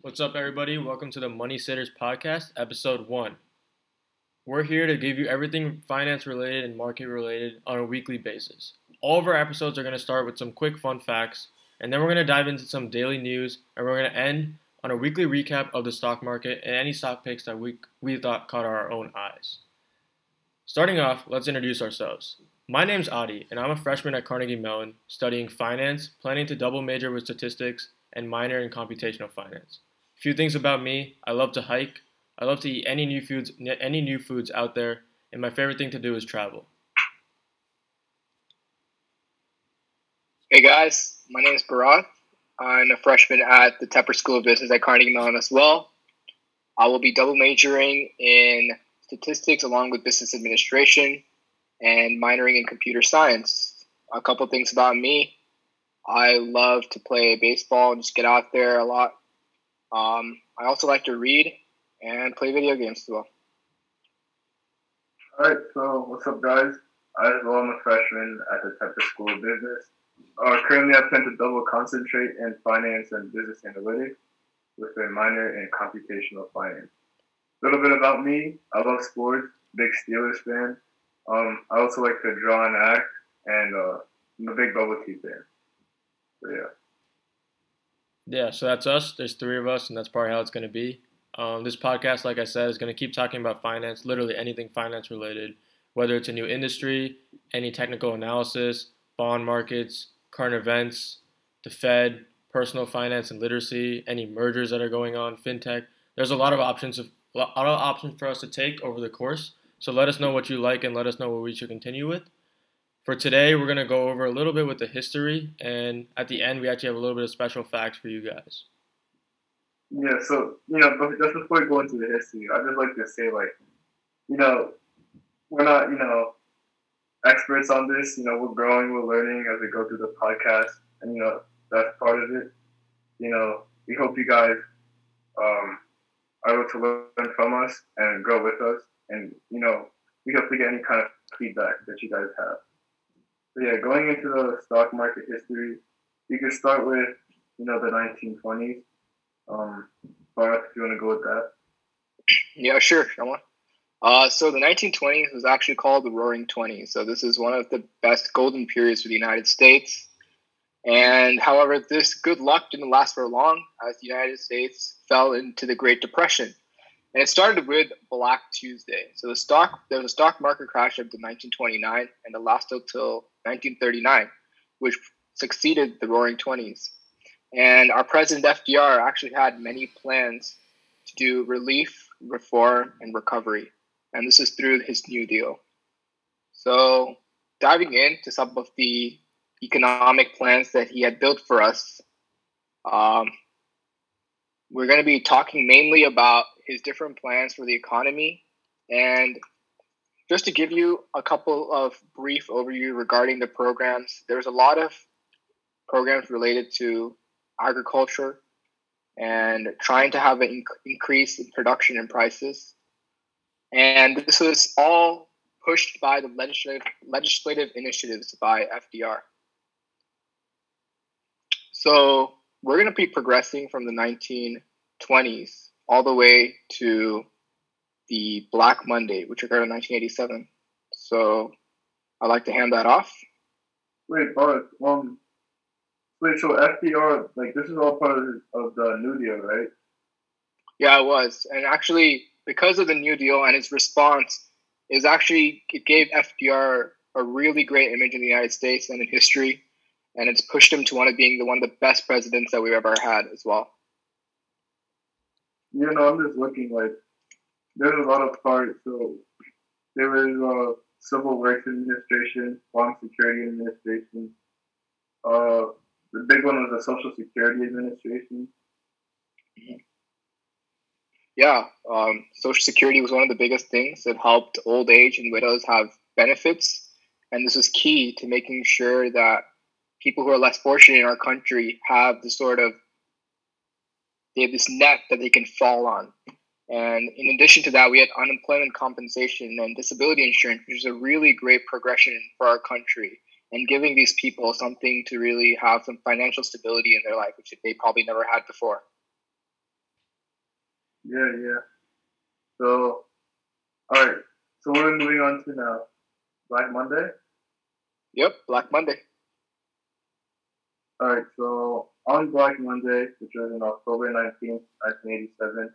What's up, everybody? Welcome to the Money Sitters Podcast, episode one. We're here to give you everything finance related and market related on a weekly basis. All of our episodes are going to start with some quick fun facts, and then we're going to dive into some daily news, and we're going to end on a weekly recap of the stock market and any stock picks that we, we thought caught our own eyes. Starting off, let's introduce ourselves. My name's Adi, and I'm a freshman at Carnegie Mellon studying finance, planning to double major with statistics, and minor in computational finance. Few things about me I love to hike, I love to eat any new foods, any new foods out there, and my favorite thing to do is travel. Hey guys, my name is Barath. I'm a freshman at the Tepper School of Business at Carnegie Mellon as well. I will be double majoring in statistics along with business administration and minoring in computer science. A couple things about me. I love to play baseball and just get out there a lot. Um, I also like to read and play video games as well. All right, so what's up, guys? I as well am a freshman at the Tepper School of Business. Uh, currently, I plan to double concentrate in finance and business analytics with a minor in computational finance. A little bit about me: I love sports, big Steelers fan. Um, I also like to draw and act, and uh, I'm a big bubble tea fan. So yeah. Yeah, so that's us. There's three of us, and that's probably how it's going to be. Um, this podcast, like I said, is going to keep talking about finance, literally anything finance related, whether it's a new industry, any technical analysis, bond markets, current events, the Fed, personal finance and literacy, any mergers that are going on, fintech. There's a lot of options of a lot of options for us to take over the course. So let us know what you like and let us know what we should continue with. For today, we're going to go over a little bit with the history, and at the end, we actually have a little bit of special facts for you guys. Yeah, so, you know, just before we go into the history, I'd just like to say, like, you know, we're not, you know, experts on this. You know, we're growing, we're learning as we go through the podcast, and, you know, that's part of it. You know, we hope you guys um, are able to learn from us and grow with us. And, you know, we hope to get any kind of feedback that you guys have. Yeah, going into the stock market history, you can start with, you know, the 1920s. Um, Barack, if you want to go with that. Yeah, sure. On. Uh, so the 1920s was actually called the Roaring Twenties. So this is one of the best golden periods for the United States. And however, this good luck didn't last for long as the United States fell into the Great Depression. And it started with Black Tuesday. So the stock there was a stock market crash up to 1929 and it lasted till 1939, which succeeded the Roaring Twenties. And our president FDR actually had many plans to do relief, reform, and recovery. And this is through his New Deal. So diving into some of the economic plans that he had built for us, um, we're going to be talking mainly about his different plans for the economy and just to give you a couple of brief overview regarding the programs there's a lot of programs related to agriculture and trying to have an inc- increase in production and prices. And this was all pushed by the legislative legislative initiatives by fdr so we're going to be progressing from the 1920s all the way to the Black Monday, which occurred in 1987. So I'd like to hand that off. Wait, but um, wait. So FDR, like this is all part of, of the New Deal, right? Yeah, it was, and actually, because of the New Deal and its response, is actually it gave FDR a really great image in the United States and in history, and it's pushed him to one of being the one of the best presidents that we've ever had as well. You know, I'm just looking like there's a lot of parts. So there was a uh, Civil Rights Administration, Farm Security Administration. Uh, the big one was the Social Security Administration. Yeah, um, Social Security was one of the biggest things that helped old age and widows have benefits, and this was key to making sure that people who are less fortunate in our country have the sort of they have this net that they can fall on and in addition to that, we had unemployment compensation and disability insurance, which is a really great progression for our country and giving these people something to really have some financial stability in their life, which they probably never had before. Yeah, yeah. So, all right. So what are we moving on to now? Black Monday. Yep, Black Monday. All right. So on Black Monday, which was on October nineteenth, nineteen eighty-seven,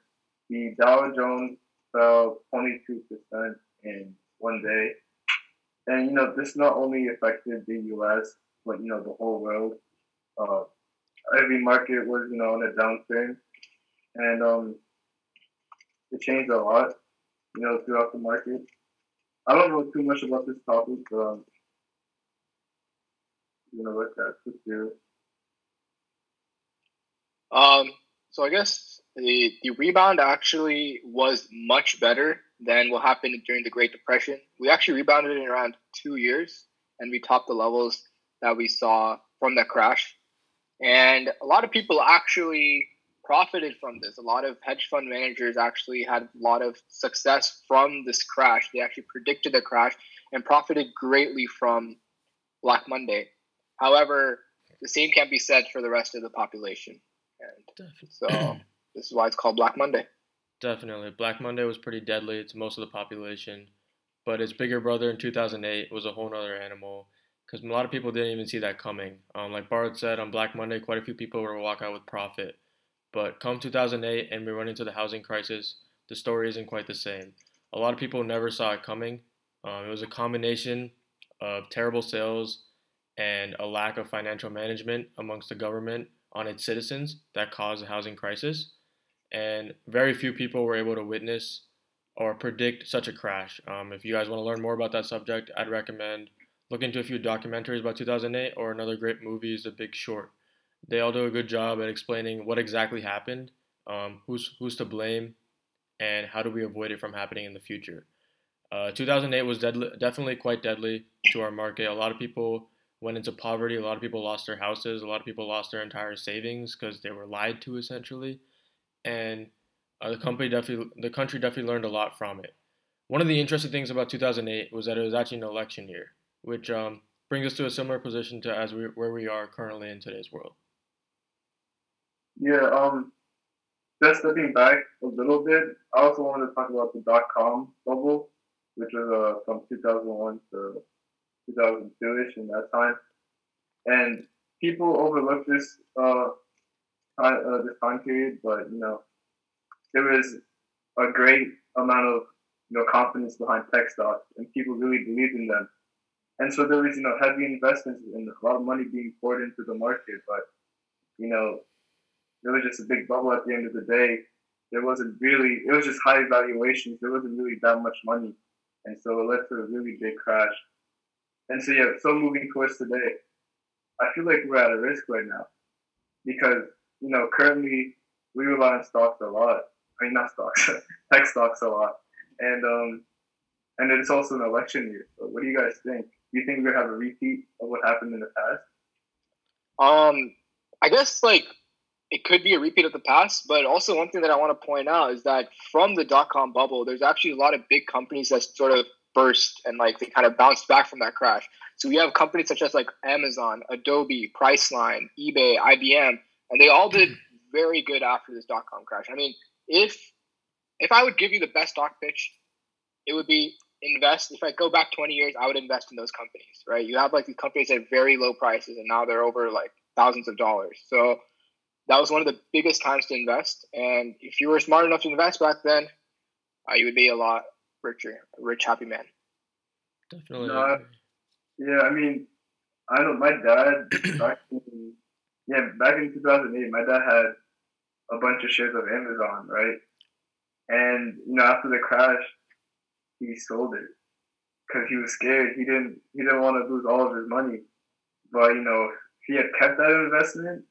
the Dow Jones fell twenty-two percent in one day, and you know this not only affected the U.S. but you know the whole world. Uh, every market was you know on a downturn, and um, it changed a lot, you know, throughout the market. I don't know too much about this topic, but um, you know, let that quick through. Um, so I guess the the rebound actually was much better than what happened during the Great Depression. We actually rebounded in around two years, and we topped the levels that we saw from that crash. And a lot of people actually profited from this. A lot of hedge fund managers actually had a lot of success from this crash. They actually predicted the crash and profited greatly from Black Monday. However, the same can't be said for the rest of the population. And so this is why it's called Black Monday. Definitely. Black Monday was pretty deadly to most of the population, but its bigger brother in 2008 was a whole other animal because a lot of people didn't even see that coming. Um, like Bart said, on Black Monday, quite a few people were walk out with profit. But come 2008 and we run into the housing crisis, the story isn't quite the same. A lot of people never saw it coming. Um, it was a combination of terrible sales and a lack of financial management amongst the government on its citizens that caused the housing crisis. And very few people were able to witness or predict such a crash. Um, if you guys want to learn more about that subject, I'd recommend looking into a few documentaries about 2008 or another great movie is The Big Short. They all do a good job at explaining what exactly happened, um, who's who's to blame, and how do we avoid it from happening in the future. Uh, 2008 was deadly, definitely quite deadly to our market. A lot of people went into poverty. A lot of people lost their houses. A lot of people lost their entire savings because they were lied to essentially, and uh, the company definitely, the country definitely learned a lot from it. One of the interesting things about 2008 was that it was actually an election year, which um, brings us to a similar position to as we where we are currently in today's world. Yeah, um, just stepping back a little bit, I also wanted to talk about the dot com bubble, which was uh, from 2001 to 2002 ish in that time. And people overlook this uh, time, uh, this time period, but you know, there was a great amount of you know confidence behind tech stocks, and people really believed in them. And so there was you know heavy investments and a lot of money being poured into the market, but you know it was just a big bubble at the end of the day. There wasn't really, it was just high valuations. There wasn't really that much money. And so it led to a really big crash. And so, yeah, so moving towards today, I feel like we're at a risk right now because, you know, currently we rely on stocks a lot. I mean, not stocks, tech stocks a lot. And, um, and it's also an election year. So what do you guys think? Do you think we're to have a repeat of what happened in the past? Um, I guess like it could be a repeat of the past, but also one thing that I want to point out is that from the dot com bubble, there's actually a lot of big companies that sort of burst and like they kind of bounced back from that crash. So we have companies such as like Amazon, Adobe, Priceline, eBay, IBM, and they all did very good after this dot com crash. I mean, if if I would give you the best stock pitch, it would be invest. If I go back 20 years, I would invest in those companies, right? You have like these companies at very low prices and now they're over like thousands of dollars. So that was one of the biggest times to invest. And if you were smart enough to invest back then, uh, you would be a lot richer, a rich, happy man. Definitely. No, yeah, I mean, I know my dad back in, yeah back in 2008, my dad had a bunch of shares of Amazon, right? And you know, after the crash, he sold it because he was scared. He didn't he didn't want to lose all of his money. But you know, if he had kept that investment,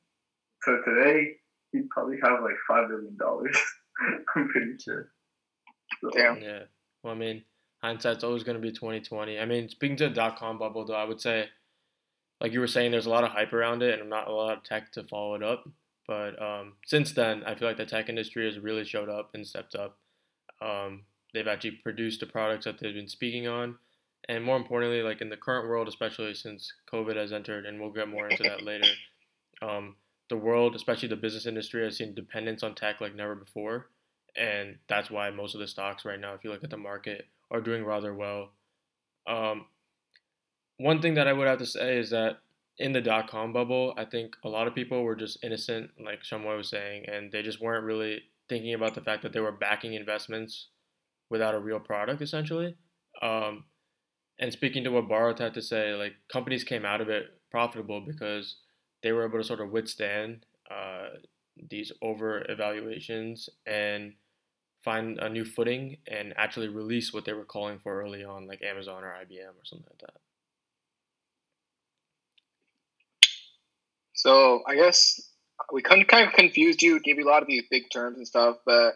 so today he'd probably have like five million dollars. I'm pretty sure. So, Damn. Yeah. Well, I mean, hindsight's always going to be 2020. I mean, speaking to the dot com bubble, though, I would say, like you were saying, there's a lot of hype around it, and not a lot of tech to follow it up. But um, since then, I feel like the tech industry has really showed up and stepped up. Um, they've actually produced the products that they've been speaking on, and more importantly, like in the current world, especially since COVID has entered, and we'll get more into that later. Um, the world, especially the business industry, has seen dependence on tech like never before. and that's why most of the stocks right now, if you look at the market, are doing rather well. Um, one thing that I would have to say is that in the dot com bubble, I think a lot of people were just innocent, like Shamoy was saying, and they just weren't really thinking about the fact that they were backing investments without a real product, essentially. Um, and speaking to what Bharat had to say, like companies came out of it profitable because they were able to sort of withstand uh, these over evaluations and find a new footing and actually release what they were calling for early on, like Amazon or IBM or something like that. So I guess we kind of confused you, gave you a lot of these big terms and stuff, but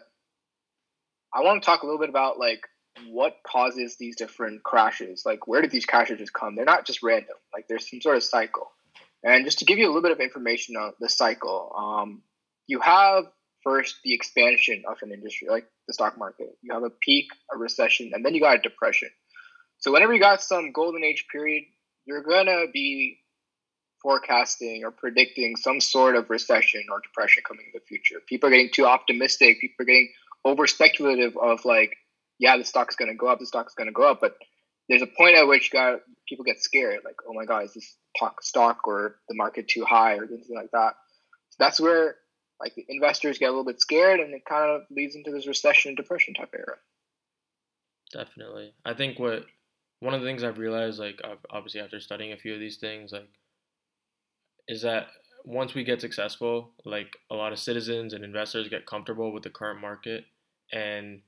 I want to talk a little bit about like what causes these different crashes. Like where did these crashes just come? They're not just random. Like there's some sort of cycle. And just to give you a little bit of information on the cycle, um, you have first the expansion of an industry, like the stock market. You have a peak, a recession, and then you got a depression. So whenever you got some golden age period, you're gonna be forecasting or predicting some sort of recession or depression coming in the future. People are getting too optimistic. People are getting over speculative of like, yeah, the stock is gonna go up, the stock is gonna go up, but there's a point at which people get scared, like, oh my god, is this stock or the market too high or anything like that. So that's where like the investors get a little bit scared, and it kind of leads into this recession and depression type era. Definitely, I think what one of the things I've realized, like obviously after studying a few of these things, like is that once we get successful, like a lot of citizens and investors get comfortable with the current market and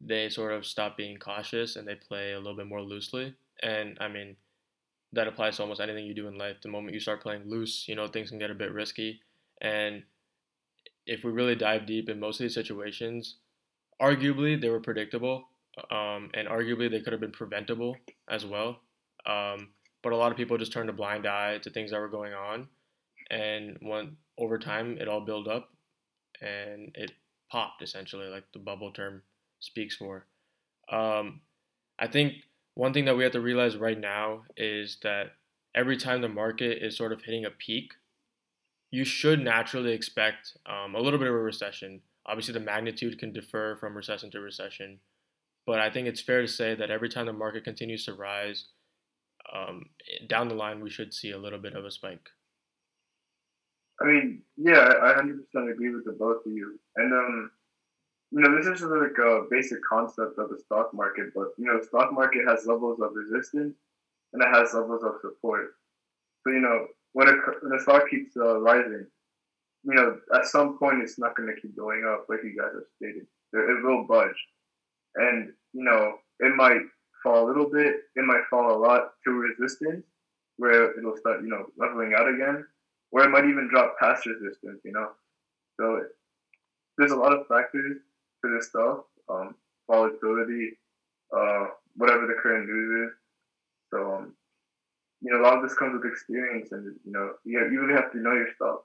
they sort of stop being cautious and they play a little bit more loosely. And I mean, that applies to almost anything you do in life. The moment you start playing loose, you know, things can get a bit risky. And if we really dive deep in most of these situations, arguably they were predictable, um, and arguably they could have been preventable as well. Um, but a lot of people just turned a blind eye to things that were going on, and when over time it all built up, and it popped essentially, like the bubble term speaks for. Um, I think one thing that we have to realize right now is that every time the market is sort of hitting a peak, you should naturally expect um, a little bit of a recession. Obviously, the magnitude can differ from recession to recession, but I think it's fair to say that every time the market continues to rise, um, down the line we should see a little bit of a spike. I mean, yeah, I 100% agree with the both of you. And um, you know, this is like a basic concept of the stock market, but you know, the stock market has levels of resistance and it has levels of support. So you know, when a when a stock keeps uh, rising, you know, at some point it's not going to keep going up, like you guys have stated. It will budge, and you know, it might fall a little bit. It might fall a lot to resistance, where it'll start, you know, leveling out again, or it might even drop past resistance. You know, so there's a lot of factors to this stuff. Um, volatility, uh, whatever the current news is. So, um, you know, a lot of this comes with experience, and you know, you, you really have to know your stuff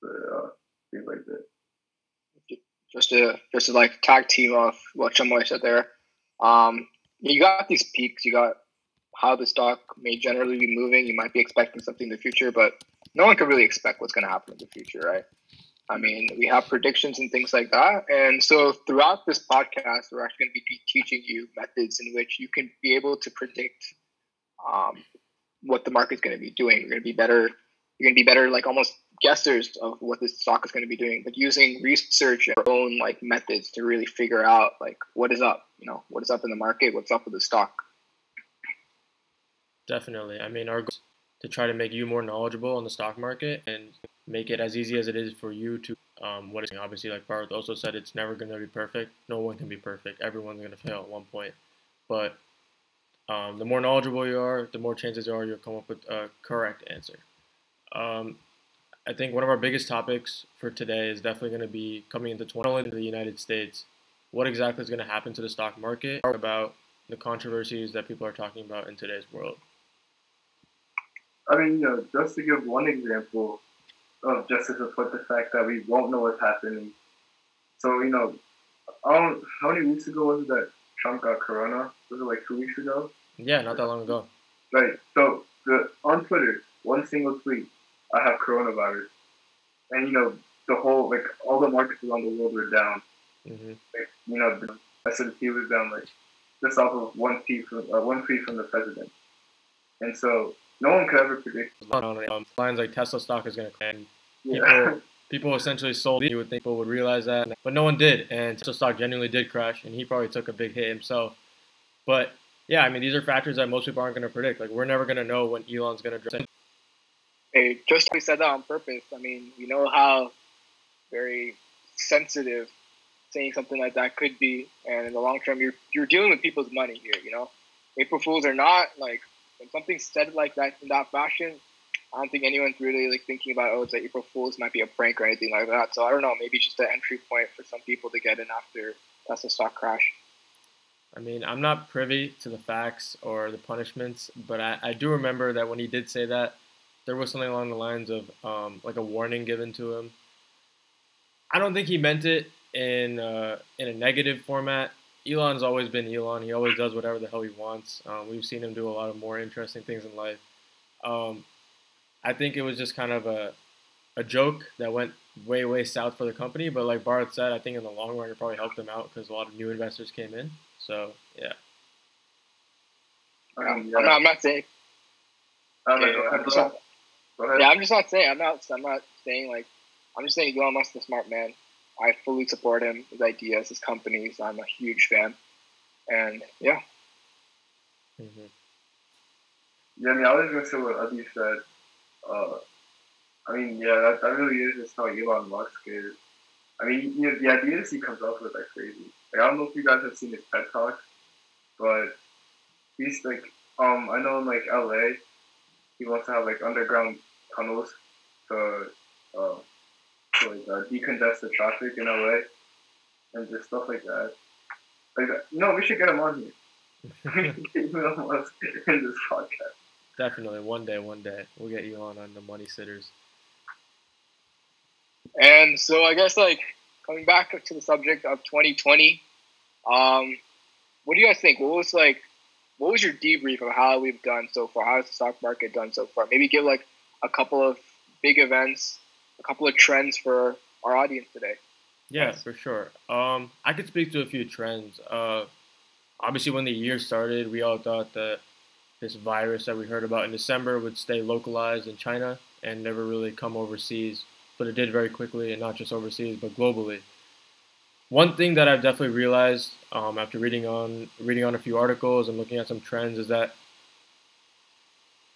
for uh, things like this. Just to just to like tag team off what Chamoy said there. Um, you got these peaks. You got how the stock may generally be moving. You might be expecting something in the future, but no one can really expect what's going to happen in the future, right? I mean, we have predictions and things like that. And so throughout this podcast, we're actually going to be teaching you methods in which you can be able to predict um, what the market's going to be doing. You're going to be better. You're to be better, like almost guessers of what this stock is going to be doing, but using research and own like methods to really figure out like what is up. You know, what is up in the market, what's up with the stock. Definitely. I mean, our goal is to try to make you more knowledgeable on the stock market and make it as easy as it is for you to um, what is obviously like Bharat also said it's never going to be perfect no one can be perfect everyone's going to fail at one point but um, the more knowledgeable you are the more chances are you'll come up with a correct answer um, I think one of our biggest topics for today is definitely going to be coming into 20 into the United States what exactly is going to happen to the stock market about the controversies that people are talking about in today's world I mean, you know, just to give one example, of just to support the fact that we won't know what's happening. So, you know, um, how many weeks ago was it that Trump got corona? Was it like two weeks ago? Yeah, not that long ago. Right. So the on Twitter, one single tweet, I have coronavirus, and you know the whole like all the markets around the world were down. Mm-hmm. Like, you know, the S&P was down like just off of one fee from uh, one fee from the president, and so no one could ever predict. Um, lines like Tesla stock is going to crash. People, people essentially sold. You would think people would realize that, but no one did, and Tesla stock genuinely did crash, and he probably took a big hit himself. But yeah, I mean, these are factors that most people aren't going to predict. Like, we're never going to know when Elon's going to. Hey, just we said that on purpose. I mean, we know how very sensitive saying something like that could be, and in the long term, you're you're dealing with people's money here. You know, April Fools are not like when something's said like that in that fashion. I don't think anyone's really like thinking about oh, it's like April Fools might be a prank or anything like that. So I don't know, maybe it's just an entry point for some people to get in after Tesla stock crash. I mean, I'm not privy to the facts or the punishments, but I, I do remember that when he did say that, there was something along the lines of um, like a warning given to him. I don't think he meant it in uh, in a negative format. Elon's always been Elon. He always does whatever the hell he wants. Um, we've seen him do a lot of more interesting things in life. Um, I think it was just kind of a a joke that went way way south for the company. But like Bart said, I think in the long run it probably helped them out because a lot of new investors came in. So yeah. Um, I'm, not, I'm not saying. I'm just not, yeah, I'm just not saying. I'm not. I'm not saying like. I'm just saying Elon Musk's a smart man. I fully support him, his ideas, his companies. I'm a huge fan, and yeah. Mm-hmm. Yeah, I mean, I was gonna say what Adi said. Uh, I mean, yeah, that, that really is just how Elon Musk is. I mean, you know, the ideas he comes up with are crazy. Like, I don't know if you guys have seen his TED Talks, but he's like, um, I know in like LA, he wants to have like underground tunnels to, uh, to like uh, decongest the traffic in LA and just stuff like that. Like, that. no, we should get him on here. in this podcast. Definitely, one day, one day, we'll get you on on the Money Sitters. And so I guess like coming back to the subject of 2020, um, what do you guys think? What was like, what was your debrief of how we've done so far? How has the stock market done so far? Maybe give like a couple of big events, a couple of trends for our audience today. Yeah, for sure. Um, I could speak to a few trends. Uh, obviously, when the year started, we all thought that this virus that we heard about in December would stay localized in China and never really come overseas but it did very quickly, and not just overseas, but globally. One thing that I've definitely realized um, after reading on reading on a few articles and looking at some trends is that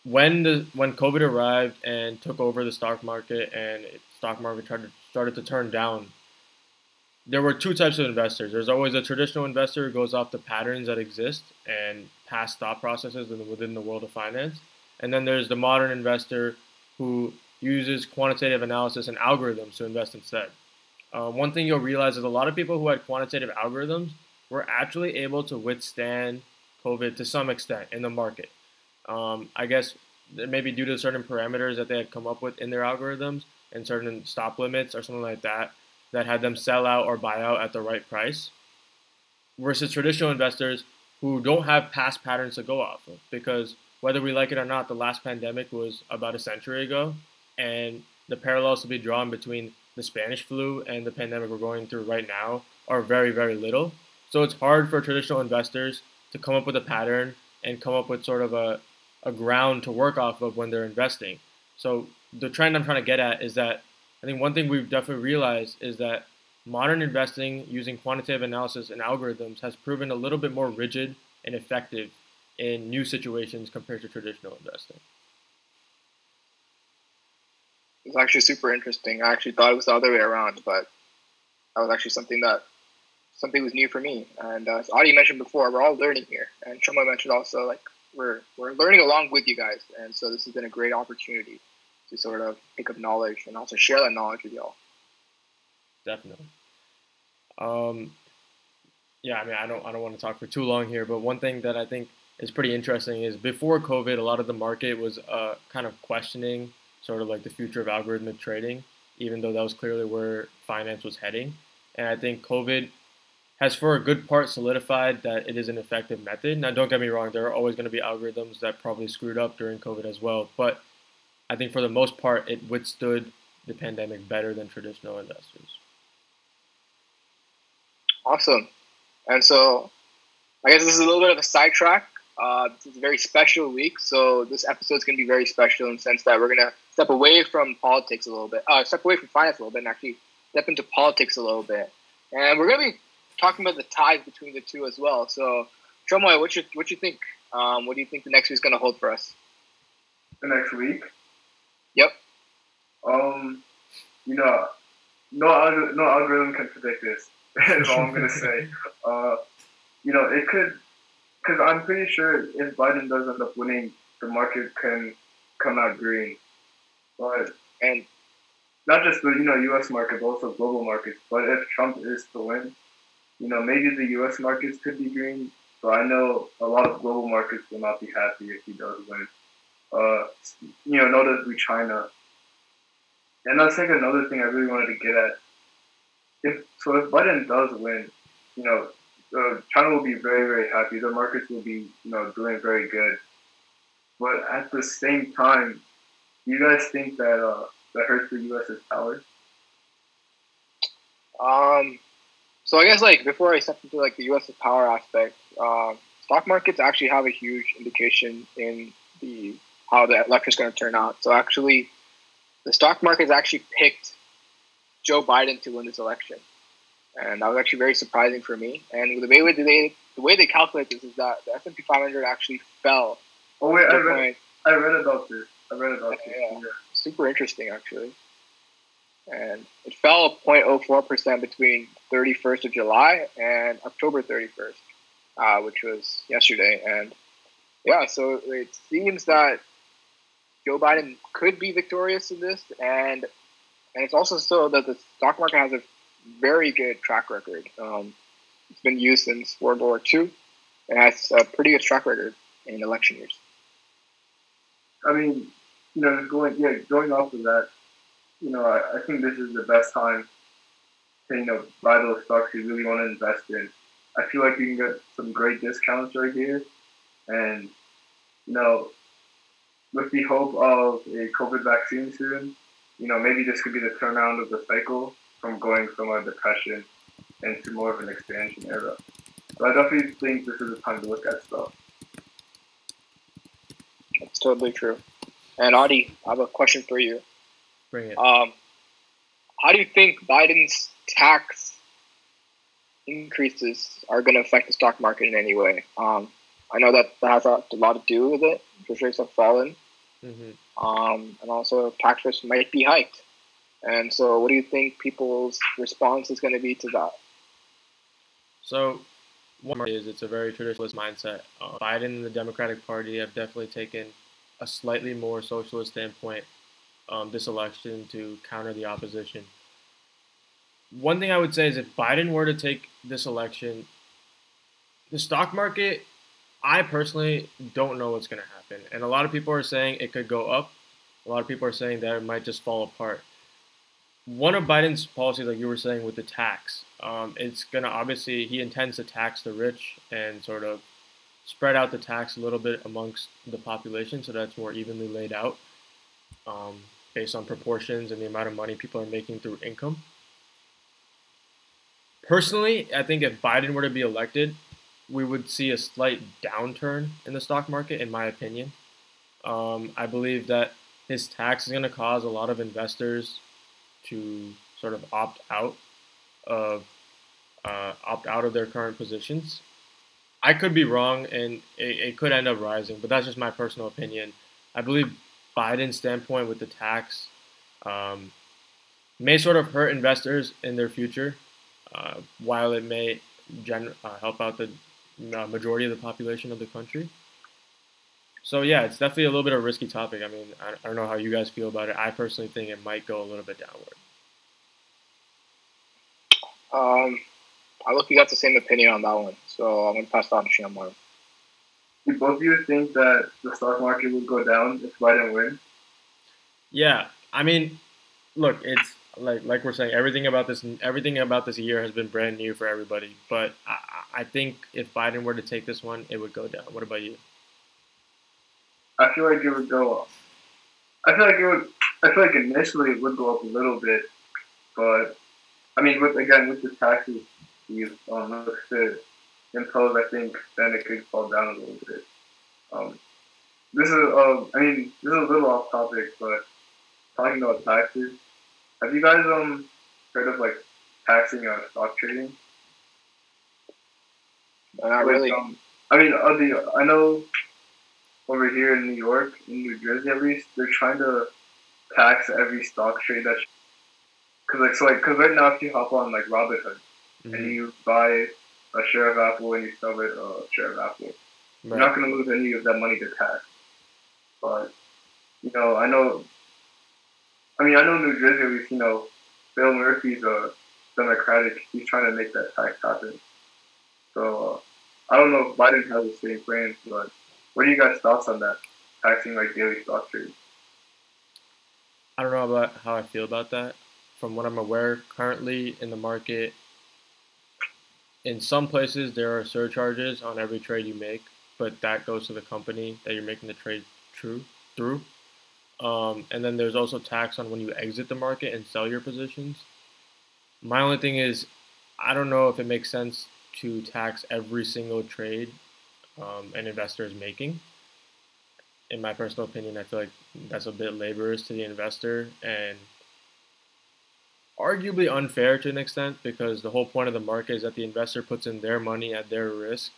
when the when COVID arrived and took over the stock market and it, stock market started started to turn down, there were two types of investors. There's always a traditional investor who goes off the patterns that exist and past thought processes within the world of finance, and then there's the modern investor who uses quantitative analysis and algorithms to invest instead. Uh, one thing you'll realize is a lot of people who had quantitative algorithms were actually able to withstand COVID to some extent in the market. Um, I guess maybe due to certain parameters that they had come up with in their algorithms and certain stop limits or something like that that had them sell out or buy out at the right price versus traditional investors who don't have past patterns to go off of because whether we like it or not the last pandemic was about a century ago and the parallels to be drawn between the Spanish flu and the pandemic we're going through right now are very, very little. So it's hard for traditional investors to come up with a pattern and come up with sort of a, a ground to work off of when they're investing. So the trend I'm trying to get at is that I think one thing we've definitely realized is that modern investing using quantitative analysis and algorithms has proven a little bit more rigid and effective in new situations compared to traditional investing. It's actually super interesting. I actually thought it was the other way around, but that was actually something that something was new for me. And uh, as Adi mentioned before, we're all learning here, and Shoma mentioned also like we're we're learning along with you guys, and so this has been a great opportunity to sort of pick up knowledge and also share that knowledge with y'all. Definitely. Um, yeah, I mean, I don't I don't want to talk for too long here, but one thing that I think is pretty interesting is before COVID, a lot of the market was uh, kind of questioning sort of like the future of algorithmic trading, even though that was clearly where finance was heading. And I think COVID has, for a good part, solidified that it is an effective method. Now, don't get me wrong, there are always going to be algorithms that probably screwed up during COVID as well. But I think for the most part, it withstood the pandemic better than traditional investors. Awesome. And so, I guess this is a little bit of a sidetrack. Uh, it's a very special week, so this episode is going to be very special in the sense that we're going to step away from politics a little bit, uh, step away from finance a little bit, and actually step into politics a little bit. And we're going to be talking about the ties between the two as well. So, Chomoy, what you what you think? Um, what do you think the next week's going to hold for us? The next week? Yep. Um, you know, no alg- no algorithm can predict this. That's all I'm gonna say. Uh, you know, it could, because I'm pretty sure if Biden does end up winning, the market can come out green. But And not just the you know U.S. market, but also global markets. But if Trump is to win, you know maybe the U.S. markets could be green, but I know a lot of global markets will not be happy if he does win. Uh, you know, notably China. And that's like another thing I really wanted to get at. If so, if Biden does win, you know, uh, China will be very very happy. The markets will be you know doing very good. But at the same time, you guys think that uh, that hurts the U.S.'s power? Um, so I guess like before I step into like the U.S. power aspect, um, stock markets actually have a huge indication in the how the election's going to turn out. So actually, the stock market's actually picked Joe Biden to win this election, and that was actually very surprising for me. And the way they the way they calculate this is that the S and P 500 actually fell. Oh wait, I read, I read about this. I read about this. Yeah. Yeah. super interesting actually. And it fell 0.04% between 31st of July and October 31st, uh, which was yesterday. And yeah, so it seems that Joe Biden could be victorious in this, and and it's also so that the stock market has a very good track record. Um, it's been used since World War II, and has a pretty good track record in election years. I mean, you know, going yeah, going off of that, you know, I, I think this is the best time to you know buy those stocks you really want to invest in. I feel like you can get some great discounts right here, and you know, with the hope of a COVID vaccine soon, you know, maybe this could be the turnaround of the cycle from going from a depression into more of an expansion era. So I definitely think this is a time to look at stuff. That's totally true. And Audie, I have a question for you. Bring it. Um, how do you think Biden's tax increases are going to affect the stock market in any way? Um, I know that that has a, lot to do with it. Interest rates have fallen, hmm um, and also tax rates might be hiked. And so, what do you think people's response is going to be to that? So, one is it's a very traditionalist mindset. Uh, Biden and the Democratic Party have definitely taken a slightly more socialist standpoint um, this election to counter the opposition. One thing I would say is if Biden were to take this election, the stock market, I personally don't know what's going to happen. And a lot of people are saying it could go up. A lot of people are saying that it might just fall apart. One of Biden's policies, like you were saying, with the tax, um, it's going to obviously, he intends to tax the rich and sort of spread out the tax a little bit amongst the population so that's more evenly laid out um, based on proportions and the amount of money people are making through income. Personally, I think if Biden were to be elected, we would see a slight downturn in the stock market, in my opinion. Um, I believe that his tax is going to cause a lot of investors to sort of opt out of uh, opt out of their current positions. I could be wrong, and it, it could end up rising, but that's just my personal opinion. I believe Biden's standpoint with the tax um, may sort of hurt investors in their future, uh, while it may gen- uh, help out the uh, majority of the population of the country. So yeah, it's definitely a little bit of a risky topic. I mean, I, I don't know how you guys feel about it. I personally think it might go a little bit downward. Um, I look, you got the same opinion on that one, so I'm going to pass it on to Shamar. Do both of you think that the stock market would go down if Biden wins? Yeah, I mean, look, it's like like we're saying, everything about this everything about this year has been brand new for everybody. But I, I think if Biden were to take this one, it would go down. What about you? I feel like it would go up. I feel like it would. I feel like initially it would go up a little bit, but I mean, with again with the taxes, you um, looks to impose, I think then it could fall down a little bit. Um, this is, uh, I mean, this is a little off topic, but talking about taxes, have you guys um heard of like taxing uh, stock trading? Not really. Um, I mean, uh, the, I know over here in New York, in New Jersey at least, they're trying to tax every stock trade that. Cause like so like cause right now if you hop on like Robinhood Mhm. and you buy a share of Apple and you sell it a share of Apple, you're not gonna lose any of that money to tax. But you know, I know. I mean, I know New Jersey. At least you know, Phil Murphy's a Democratic. He's trying to make that tax happen. So uh, I don't know if Biden has the same plans, but what are you guys' thoughts on that? Taxing like daily stock trades. I don't know about how I feel about that. From what I'm aware, currently in the market, in some places there are surcharges on every trade you make, but that goes to the company that you're making the trade true through. Um, and then there's also tax on when you exit the market and sell your positions. My only thing is, I don't know if it makes sense to tax every single trade um, an investor is making. In my personal opinion, I feel like that's a bit laborious to the investor and arguably unfair to an extent because the whole point of the market is that the investor puts in their money at their risk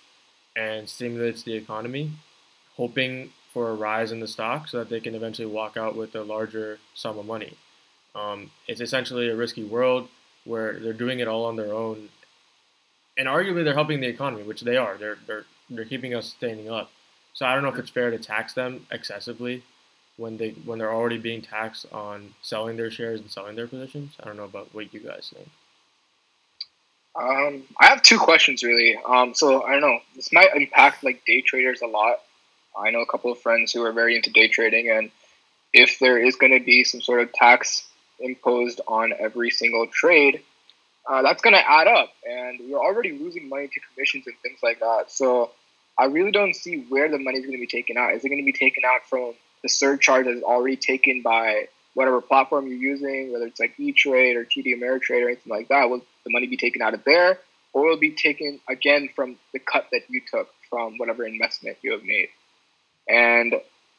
and stimulates the economy, hoping for a rise in the stock so that they can eventually walk out with a larger sum of money. Um, it's essentially a risky world where they're doing it all on their own, and arguably they're helping the economy, which they are. They're they're they're keeping us standing up. So I don't know if it's fair to tax them excessively when they when they're already being taxed on selling their shares and selling their positions. I don't know about what you guys think. Um, I have two questions really. Um, so I don't know. This might impact like day traders a lot. I know a couple of friends who are very into day trading, and if there is going to be some sort of tax imposed on every single trade, uh, that's going to add up, and we're already losing money to commissions and things like that. So I really don't see where the money is going to be taken out. Is it going to be taken out from the surcharge that is already taken by whatever platform you're using, whether it's like E-Trade or TD Ameritrade or anything like that? Will the money be taken out of there, or will it be taken again from the cut that you took from whatever investment you have made? And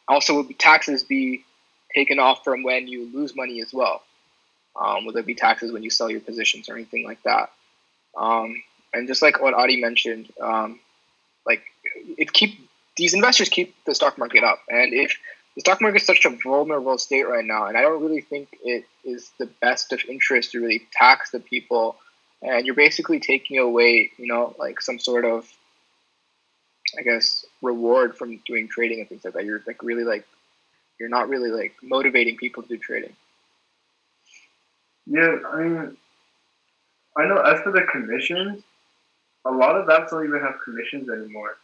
also, will taxes be taken off from when you lose money as well? Um, will there be taxes when you sell your positions or anything like that? Um, and just like what Adi mentioned, um, like it keep these investors keep the stock market up, and if the stock market is such a vulnerable state right now, and I don't really think it is the best of interest to really tax the people, and you're basically taking away, you know, like some sort of, I guess, reward from doing trading and things like that. You're like really like, you're not really like motivating people to do trading. Yeah, I mean, I know as for the commissions, a lot of apps don't even have commissions anymore.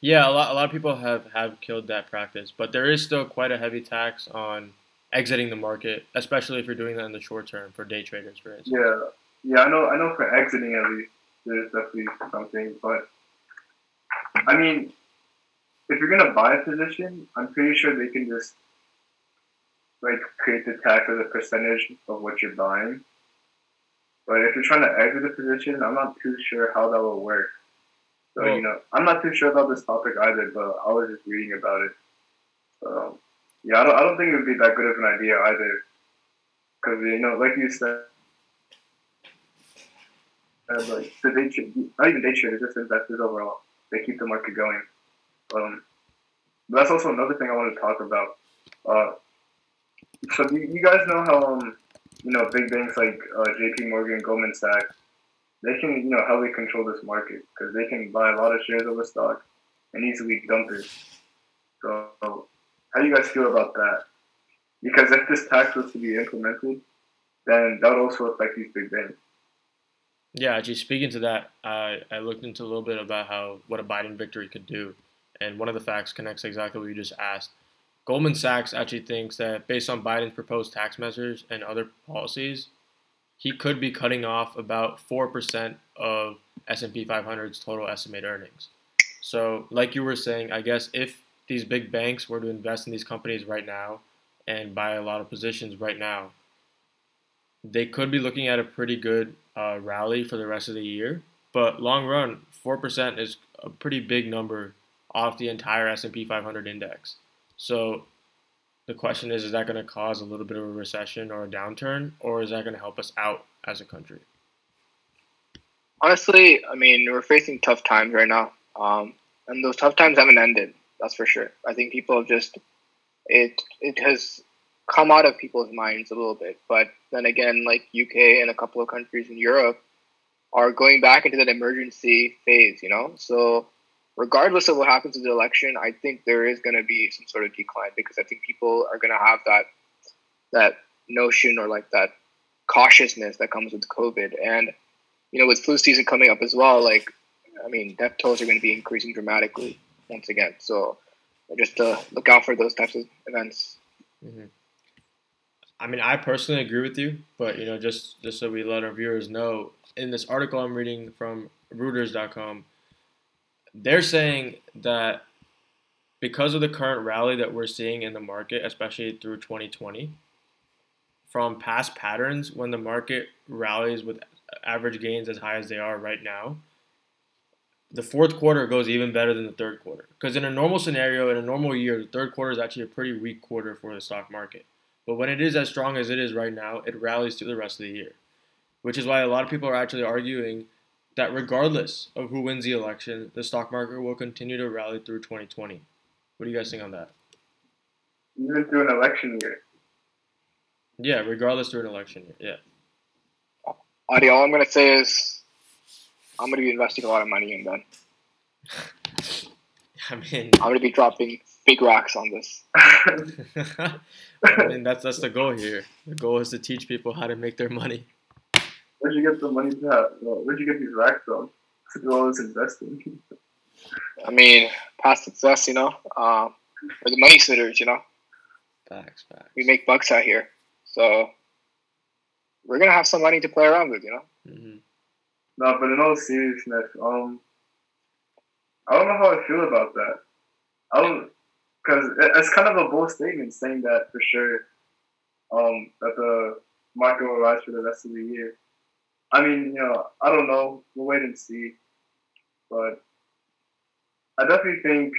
Yeah, a lot, a lot of people have, have killed that practice, but there is still quite a heavy tax on exiting the market, especially if you're doing that in the short term for day traders, for instance. Yeah, yeah, I know. I know for exiting at least, there's definitely something. But I mean, if you're gonna buy a position, I'm pretty sure they can just like create the tax as a percentage of what you're buying. But if you're trying to exit a position, I'm not too sure how that will work. So Well- you know, I'm not too sure about this topic either. But I was just reading about it. So yeah, I don't. I don't think it would be that good of an idea either. Because you know, like you said. Uh, like the day trade, not even day traders, just investors overall. They keep the market going. Um, but that's also another thing I want to talk about. Uh, so you, you guys know how um, you know big banks like uh, J.P. Morgan, Goldman Sachs, they can you know how they control this market because they can buy a lot of shares of a stock and easily dump it. So how do you guys feel about that? Because if this tax was to be implemented, then that would also affect these big banks. Yeah, actually, speaking to that, I, I looked into a little bit about how what a Biden victory could do, and one of the facts connects exactly what you just asked. Goldman Sachs actually thinks that based on Biden's proposed tax measures and other policies, he could be cutting off about four percent of S&P 500's total estimated earnings. So, like you were saying, I guess if these big banks were to invest in these companies right now and buy a lot of positions right now, they could be looking at a pretty good uh, rally for the rest of the year. But long run, four percent is a pretty big number off the entire S and P 500 index. So the question is, is that going to cause a little bit of a recession or a downturn, or is that going to help us out as a country? Honestly, I mean, we're facing tough times right now, um, and those tough times haven't ended. That's for sure. I think people have just it it has come out of people's minds a little bit. But then again, like UK and a couple of countries in Europe are going back into that emergency phase, you know? So regardless of what happens in the election, I think there is going to be some sort of decline because I think people are going to have that that notion or like that cautiousness that comes with COVID. And you know, with flu season coming up as well, like I mean, death tolls are going to be increasing dramatically once again. So just to look out for those types of events. Mm-hmm. I mean, I personally agree with you, but you know, just just so we let our viewers know, in this article I'm reading from Reuters.com, they're saying that because of the current rally that we're seeing in the market, especially through 2020, from past patterns, when the market rallies with average gains as high as they are right now, the fourth quarter goes even better than the third quarter. Because in a normal scenario, in a normal year, the third quarter is actually a pretty weak quarter for the stock market. But when it is as strong as it is right now, it rallies through the rest of the year. Which is why a lot of people are actually arguing that regardless of who wins the election, the stock market will continue to rally through 2020. What do you guys think on that? Even through an election year. Yeah, regardless through an election year. Yeah. Adi, all I'm going to say is I'm going to be investing a lot of money in that. I mean, I'm going to be dropping big rocks on this. I mean, that's that's the goal here. The goal is to teach people how to make their money. Where'd you get the money to have? Where'd you get these racks from? To do all this investing. I mean, past success, you know. We're the money sitters, you know. Facts, facts. We make bucks out here, so we're gonna have some money to play around with, you know. Mm-hmm. No, but in all seriousness, um, I don't know how I feel about that. I don't, because it's kind of a bold statement saying that for sure, um, that the market will rise for the rest of the year. I mean, you know, I don't know. We'll wait and see. But I definitely think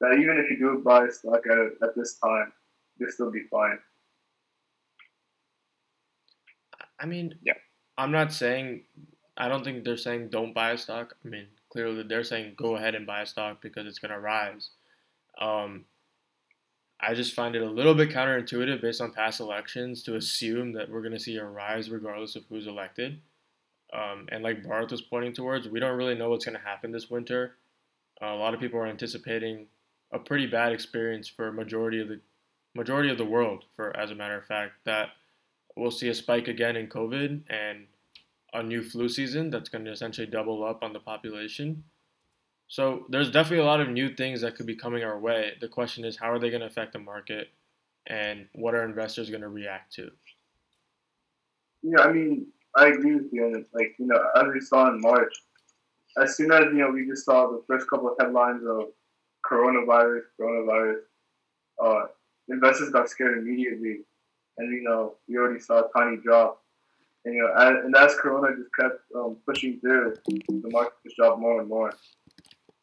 that even if you do buy a stock at, at this time, you'll still be fine. I mean, yeah. I'm not saying I don't think they're saying don't buy a stock. I mean, clearly they're saying go ahead and buy a stock because it's going to rise. Um, I just find it a little bit counterintuitive based on past elections to assume that we're going to see a rise regardless of who's elected. Um, and like Barth was pointing towards, we don't really know what's going to happen this winter. Uh, a lot of people are anticipating a pretty bad experience for a majority of the majority of the world. For as a matter of fact, that we'll see a spike again in COVID and a new flu season that's going to essentially double up on the population. So there's definitely a lot of new things that could be coming our way. The question is, how are they going to affect the market, and what are investors going to react to? Yeah, I mean, I agree with you. And like you know, as we saw in March, as soon as you know we just saw the first couple of headlines of coronavirus, coronavirus, uh, investors got scared immediately, and you know we already saw a tiny drop and, you know, as, and as Corona just kept um, pushing through, the market just dropped more and more.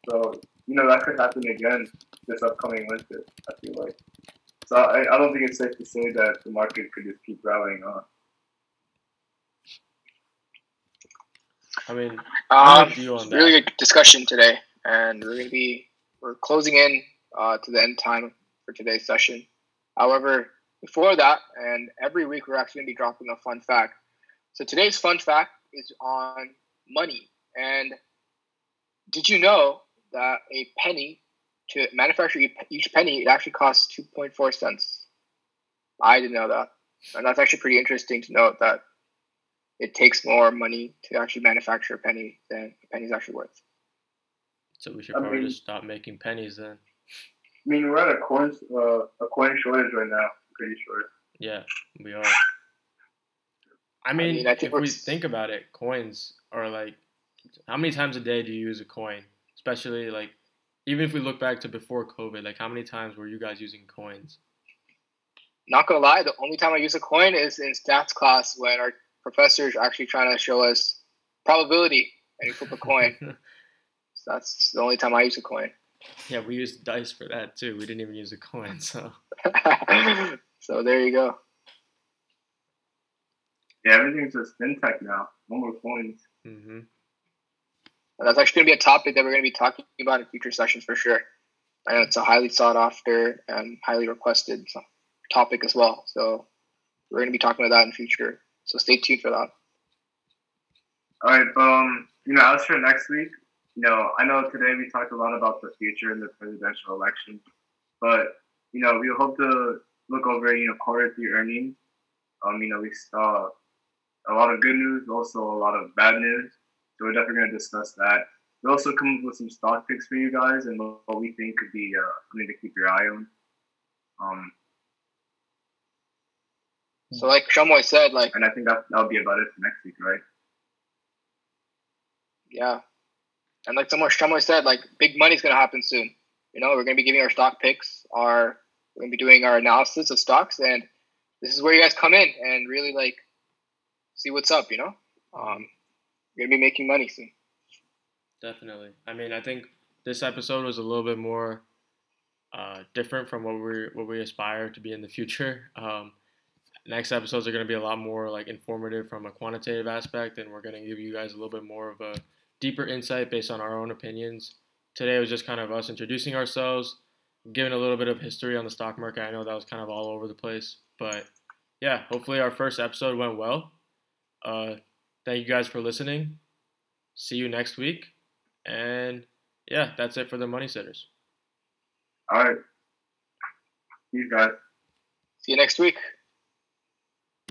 So, you know, that could happen again this upcoming winter, I feel like. So I, I don't think it's safe to say that the market could just keep rallying on. I mean, um, really good discussion today, and we're gonna be we're closing in uh, to the end time for today's session. However, before that, and every week we're actually gonna be dropping a fun fact so today's fun fact is on money. And did you know that a penny to manufacture each penny it actually costs 2.4 cents? I didn't know that. And that's actually pretty interesting to note that it takes more money to actually manufacture a penny than a penny's actually worth. So we should probably I mean, just stop making pennies then. I mean, we're at a coin uh, a coin shortage right now. I'm pretty sure. Yeah, we are. I mean, I mean I if we think about it, coins are like, how many times a day do you use a coin? Especially like, even if we look back to before COVID, like how many times were you guys using coins? not gonna lie, the only time I use a coin is in stats class when our professor is actually trying to show us probability and you flip a coin. so that's the only time I use a coin. Yeah, we used dice for that too. We didn't even use a coin, so. so there you go. Yeah, everything's just fintech now. No more coins. Mm-hmm. And that's actually going to be a topic that we're going to be talking about in future sessions for sure. And it's a highly sought after and highly requested topic as well. So we're going to be talking about that in future. So stay tuned for that. All right. Um, you know, as for next week, you know, I know today we talked a lot about the future in the presidential election, but you know, we hope to look over, you know, quarter three earnings. Um, you know, we saw a lot of good news, also a lot of bad news. So we're definitely going to discuss that. We also come up with some stock picks for you guys and what we think could be uh, something to keep your eye on. Um, so, like Shamoy said, like, and I think that that'll be about it for next week, right? Yeah, and like someone Shamoy said, like big money's gonna happen soon. You know, we're gonna be giving our stock picks, our we're gonna be doing our analysis of stocks, and this is where you guys come in and really like see what's up. You know, um, gonna be making money soon. Definitely. I mean, I think this episode was a little bit more uh, different from what we what we aspire to be in the future. Um, next episodes are going to be a lot more like informative from a quantitative aspect, and we're going to give you guys a little bit more of a deeper insight based on our own opinions. Today was just kind of us introducing ourselves, giving a little bit of history on the stock market. I know that was kind of all over the place, but yeah, hopefully our first episode went well. Uh, thank you guys for listening. See you next week. And yeah, that's it for the Money Sitters. All right. See you guys. See you next week.